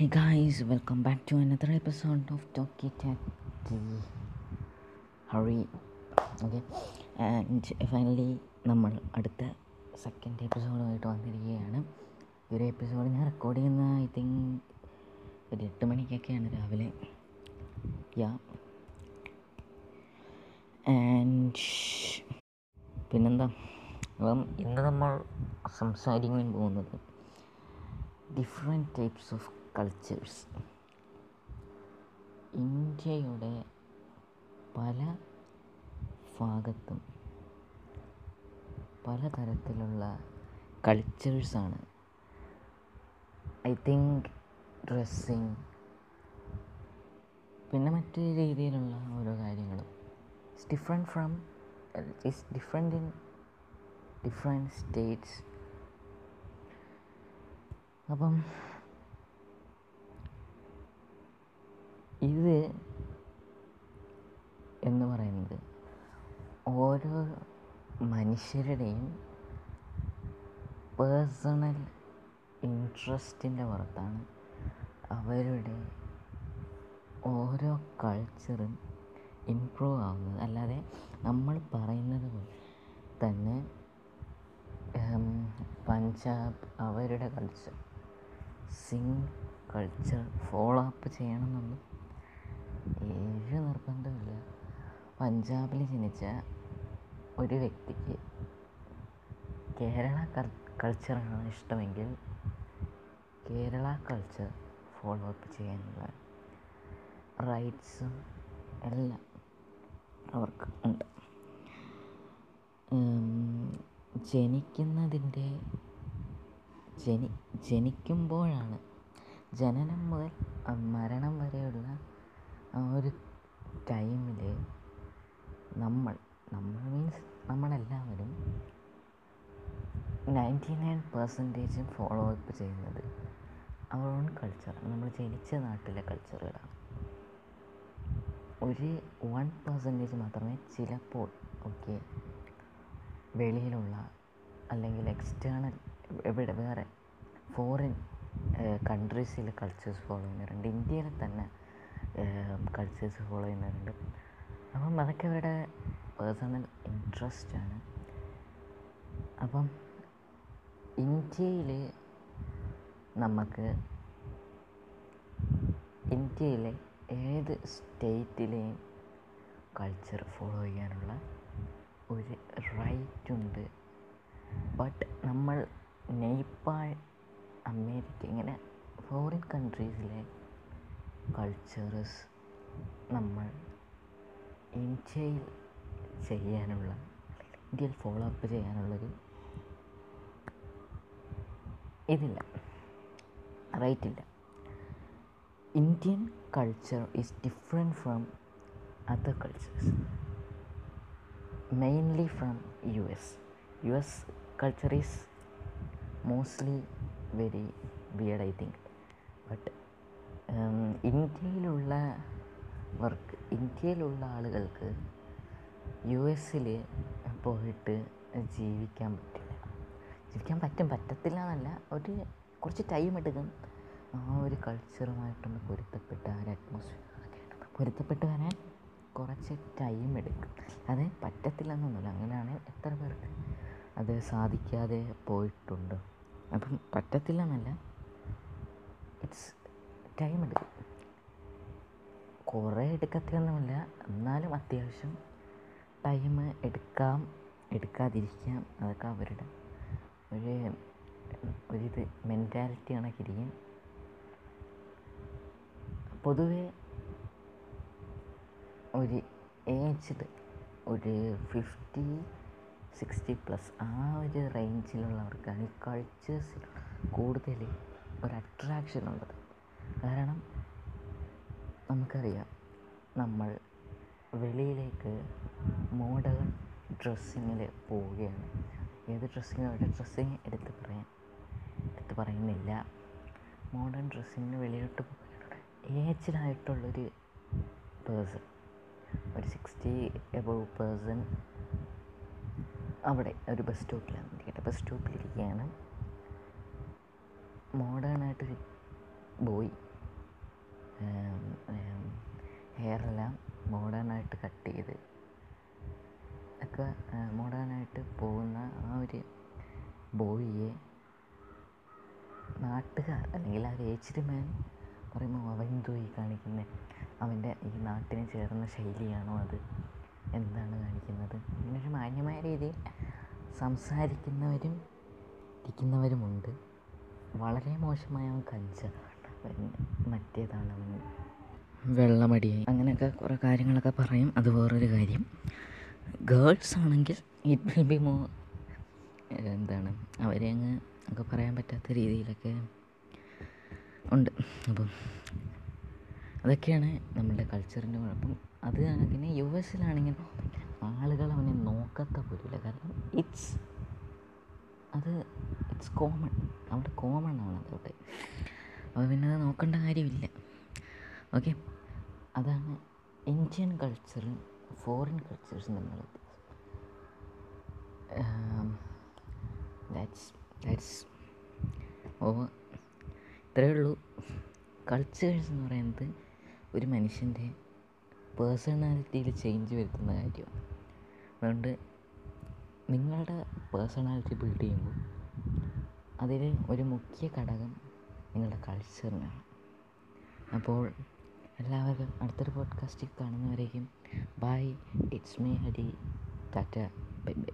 Hey guys, welcome back to another episode of Talkie Tech Hurry. Okay and finally നമ്മൾ അടുത്ത second എപ്പിസോഡുമായിട്ട് വന്നിരിക്കുകയാണ്. ഈ ഒരു എപ്പിസോഡ് ഞാൻ റെക്കോർഡ് ചെയ്യുന്ന ഐ തിങ്ക് ഒരു എട്ട് മണിക്കൊക്കെയാണ് രാവിലെ. യാ ആൻഡ് പിന്നെന്താ? അപ്പം ഇന്ന് നമ്മൾ സംസാരിക്കാൻ പോകുന്നത് ഡിഫറെന്റ് ടൈപ്സ് ഓഫ് കൾച്ചേഴ്സ് ഇന്ത്യയുടെ പല ഭാഗത്തും പലതരത്തിലുള്ള കൾച്ചേഴ്സാണ് ഐ തിങ്ക് ഡ്രസ്സിങ് പിന്നെ മറ്റു രീതിയിലുള്ള ഓരോ കാര്യങ്ങളും. It's different from it's different in different states അപ്പം ഇത് എന്ന് പറയുന്നത് ഓരോ മനുഷ്യരുടെയും പേഴ്സണൽ ഇൻട്രസ്റ്റിന്റെ പുറത്താണ് അവരുടെ ഓരോ കൾച്ചറും ഇമ്പ്രൂവ് ആവുന്നത്. അല്ലാതെ നമ്മൾ പറയുന്നത് പോലെ തന്നെ പഞ്ചാബ് അവരുടെ culture Singh culture follow up ചെയ്യണമെന്നൊന്നും ഏഴ് നിർബന്ധമില്ല. പഞ്ചാബിൽ ജനിച്ച ഒരു വ്യക്തിക്ക് കേരള കൾച്ചറാണ് ഇഷ്ടമെങ്കിൽ കേരള കൾച്ചർ ഫോളോ അപ്പ് ചെയ്യാനുള്ള റൈറ്റ്സും എല്ലാം അവർക്ക് ഉണ്ട്. ജനിക്കുന്നതിന്റെ ജനി ജനിക്കുമ്പോഴാണ് ജനനം മുതൽ മരണം വരെയുള്ള ആ ഒരു ടൈമിൽ നമ്മൾ നമ്മൾ മീൻസ് നമ്മളെല്ലാവരും നയന്റി നയൻ പെർസെന്റേജും ഫോളോ അപ്പ് ചെയ്യുന്നത് അവർ ഓൺ കൾച്ചർ നമ്മൾ ജനിച്ച നാട്ടിലെ കൾച്ചറുകളാണ് ഒരു വൺ പെർസെന്റേജ് മാത്രമേ ചിലപ്പോൾ ഒക്കെ വെളിയിലുള്ള അല്ലെങ്കിൽ എക്സ്റ്റേണൽ എവിടെ വേറെ ഫോറിൻ കൺട്രീസിലെ കൾച്ചേഴ്സ് ഫോളോ ചെയ്യുന്നവരുണ്ട്. ഇന്ത്യയിലെ തന്നെ കൾച്ചേഴ്സ് ഫോളോ ചെയ്യുന്നവരുണ്ട്. അപ്പം അതൊക്കെ അവരുടെ പേഴ്സണൽ ഇൻട്രസ്റ്റാണ് അപ്പം ഇന്ത്യയിൽ നമുക്ക് ഇന്ത്യയിലെ ഏത് സ്റ്റേറ്റിലെയും കൾച്ചർ ഫോളോ ചെയ്യാനുള്ള ഒരു റൈറ്റ് ഉണ്ട്. ബട്ട് നമ്മൾ നേപ്പാൾ അമേരിക്ക ഇങ്ങനെ ഫോറിൻ കൺട്രീസിലെ കൾച്ചേഴ്സ് നമ്മൾ ഇന്ത്യയിൽ ചെയ്യാനുള്ള ഇന്ത്യയിൽ ഫോളോ അപ്പ് ചെയ്യാനുള്ളൊരു ഇതില്ല. റൈറ്റില്ല. Indian culture is different from other cultures mainly from U S U S culture is mostly very weird I think but ഇന്ത്യയിലുള്ള വർക്ക് ഇന്ത്യയിലുള്ള ആളുകൾക്ക് യു എസിൽ പോയിട്ട് ജീവിക്കാൻ പറ്റില്ല ജീവിക്കാൻ പറ്റും പറ്റത്തില്ല എന്നല്ല ഒരു കുറച്ച് ടൈം എടുക്കും. ആ ഒരു കൾച്ചറുമായിട്ടൊന്ന് പൊരുത്തപ്പെട്ട ആ ഒരു അറ്റ്മോസ്ഫിയർ പൊരുത്തപ്പെട്ട് വരാൻ കുറച്ച് ടൈം എടുക്കും. അത് പറ്റത്തില്ല എന്നൊന്നുമില്ല അങ്ങനെയാണ് എത്ര പേർക്ക് അത് സാധിക്കാതെ പോയിട്ടുണ്ട്. അപ്പം പറ്റത്തില്ല എന്നല്ല ഇറ്റ്സ് ടൈം എടുക്കും. കുറേ എടുക്കത്തില്ലെന്നുമില്ല. എന്നാലും അത്യാവശ്യം ടൈം എടുക്കാം എടുക്കാതിരിക്കാം. അതൊക്കെ അവരുടെ ഒരു ഒരിത് മെന്റാലിറ്റി കണക്കിരിക്കും പൊതുവേ ഒരു ഏജ്ഡ് ഒരു ഫിഫ്റ്റി സിക്സ്റ്റി പ്ലസ് ആ ഒരു റേഞ്ചിലുള്ളവർക്കാണ് ഈ കൾച്ചേഴ്സിൽ കൂടുതൽ ഒരു അട്രാക്ഷൻ ഉള്ളത്. കാരണം നമുക്കറിയാം നമ്മൾ വെളിയിലേക്ക് മോഡേൺ ഡ്രസ്സിങ്ങിൽ പോവുകയാണ്. ഏത് ഡ്രസ്സിങ് അവരുടെ ഡ്രസ്സിങ് എടുത്ത് പറയാൻ എടുത്ത് പറയുന്നില്ല. മോഡേൺ ഡ്രസ്സിങ്ങിന് വെളിയിലോട്ട് ഏജ്ഡായിട്ടുള്ളൊരു പേഴ്സൺ. ഒരു സിക്സ്റ്റി എബവ് പേഴ്സൺ അവിടെ ഒരു ബസ് സ്റ്റോപ്പിലാണ് ഇരിക്കട്ടെ ബസ് സ്റ്റോപ്പിലിരിക്കുകയാണ്. മോഡേണായിട്ടൊരു ബോയ്. ഹെയറെല്ലാം മോഡേണായിട്ട് കട്ട് ചെയ്ത് ഒക്കെ മോഡേൺ മോഡേണായിട്ട് പോകുന്ന ആ ഒരു ബോയിയെ നാട്ടുകാർ അല്ലെങ്കിൽ ആ ഏജ്ഡ് മാൻ പറയുമ്പോൾ എന്തോ ഈ കാണിക്കുന്നത് അവന്റെ ഈ നാട്ടിന് ചേർന്ന ശൈലിയാണോ അത്? എന്താണ് കാണിക്കുന്നത്? ഇങ്ങനൊരു മാന്യമായ രീതിയിൽ സംസാരിക്കുന്നവരും ഇരിക്കുന്നവരുമുണ്ട്. വളരെ മോശമായ അവൻ കഞ്ച അവൻ മറ്റേതാണ് അവൻ വെള്ളമടിയായി. അങ്ങനെയൊക്കെ കുറേ കാര്യങ്ങളൊക്കെ പറയും. അത് വേറൊരു കാര്യം. ഗേൾസ് ആണെങ്കിൽ ഇറ്റ് വിൽ ബി മോ എന്താണ് അവരെ അങ്ങ് ഒക്കെ പറയാൻ പറ്റാത്ത രീതിയിലൊക്കെ ഉണ്ട്. അപ്പം അതൊക്കെയാണ് നമ്മളുടെ കൾച്ചറിന്റെ കുഴപ്പം. അത് കണക്കിന് യു എസിലാണെങ്കിൽ ആളുകൾ അവനെ നോക്കത്ത പോലില്ല കാരണം ഇറ്റ്സ് അത് ഇറ്റ്സ് കോമൺ അവിടെ കോമൺ ആണ് അതുകൊണ്ട് അപ്പോൾ പിന്നെ അത് നോക്കേണ്ട കാര്യമില്ല. ഓക്കെ അതാണ് ഇന്ത്യൻ കൾച്ചറും ഫോറിൻ കൾച്ചേഴ്സും തമ്മിലുള്ള ദാറ്റ്സ് ദാറ്റ്സ് ഓവർ ഇത്രയേ ഉള്ളൂ. കൾച്ചേഴ്സ് എന്ന് പറയുന്നത് ഒരു മനുഷ്യന്റെ പേഴ്സണാലിറ്റിയിൽ ചേഞ്ച് വരുത്തുന്ന കാര്യമാണ് അതുകൊണ്ട് നിങ്ങളുടെ പേഴ്സണാലിറ്റി ബിൽഡ് ചെയ്യുമ്പോൾ അതിൽ ഒരു മുഖ്യ ഘടകം നിങ്ങളുടെ കൾച്ചറിനാണ് അപ്പോൾ എല്ലാവർക്കും അടുത്തൊരു പോഡ്കാസ്റ്റിൽ കാണുന്നവരേക്കും bye it's me Hari tata bye bye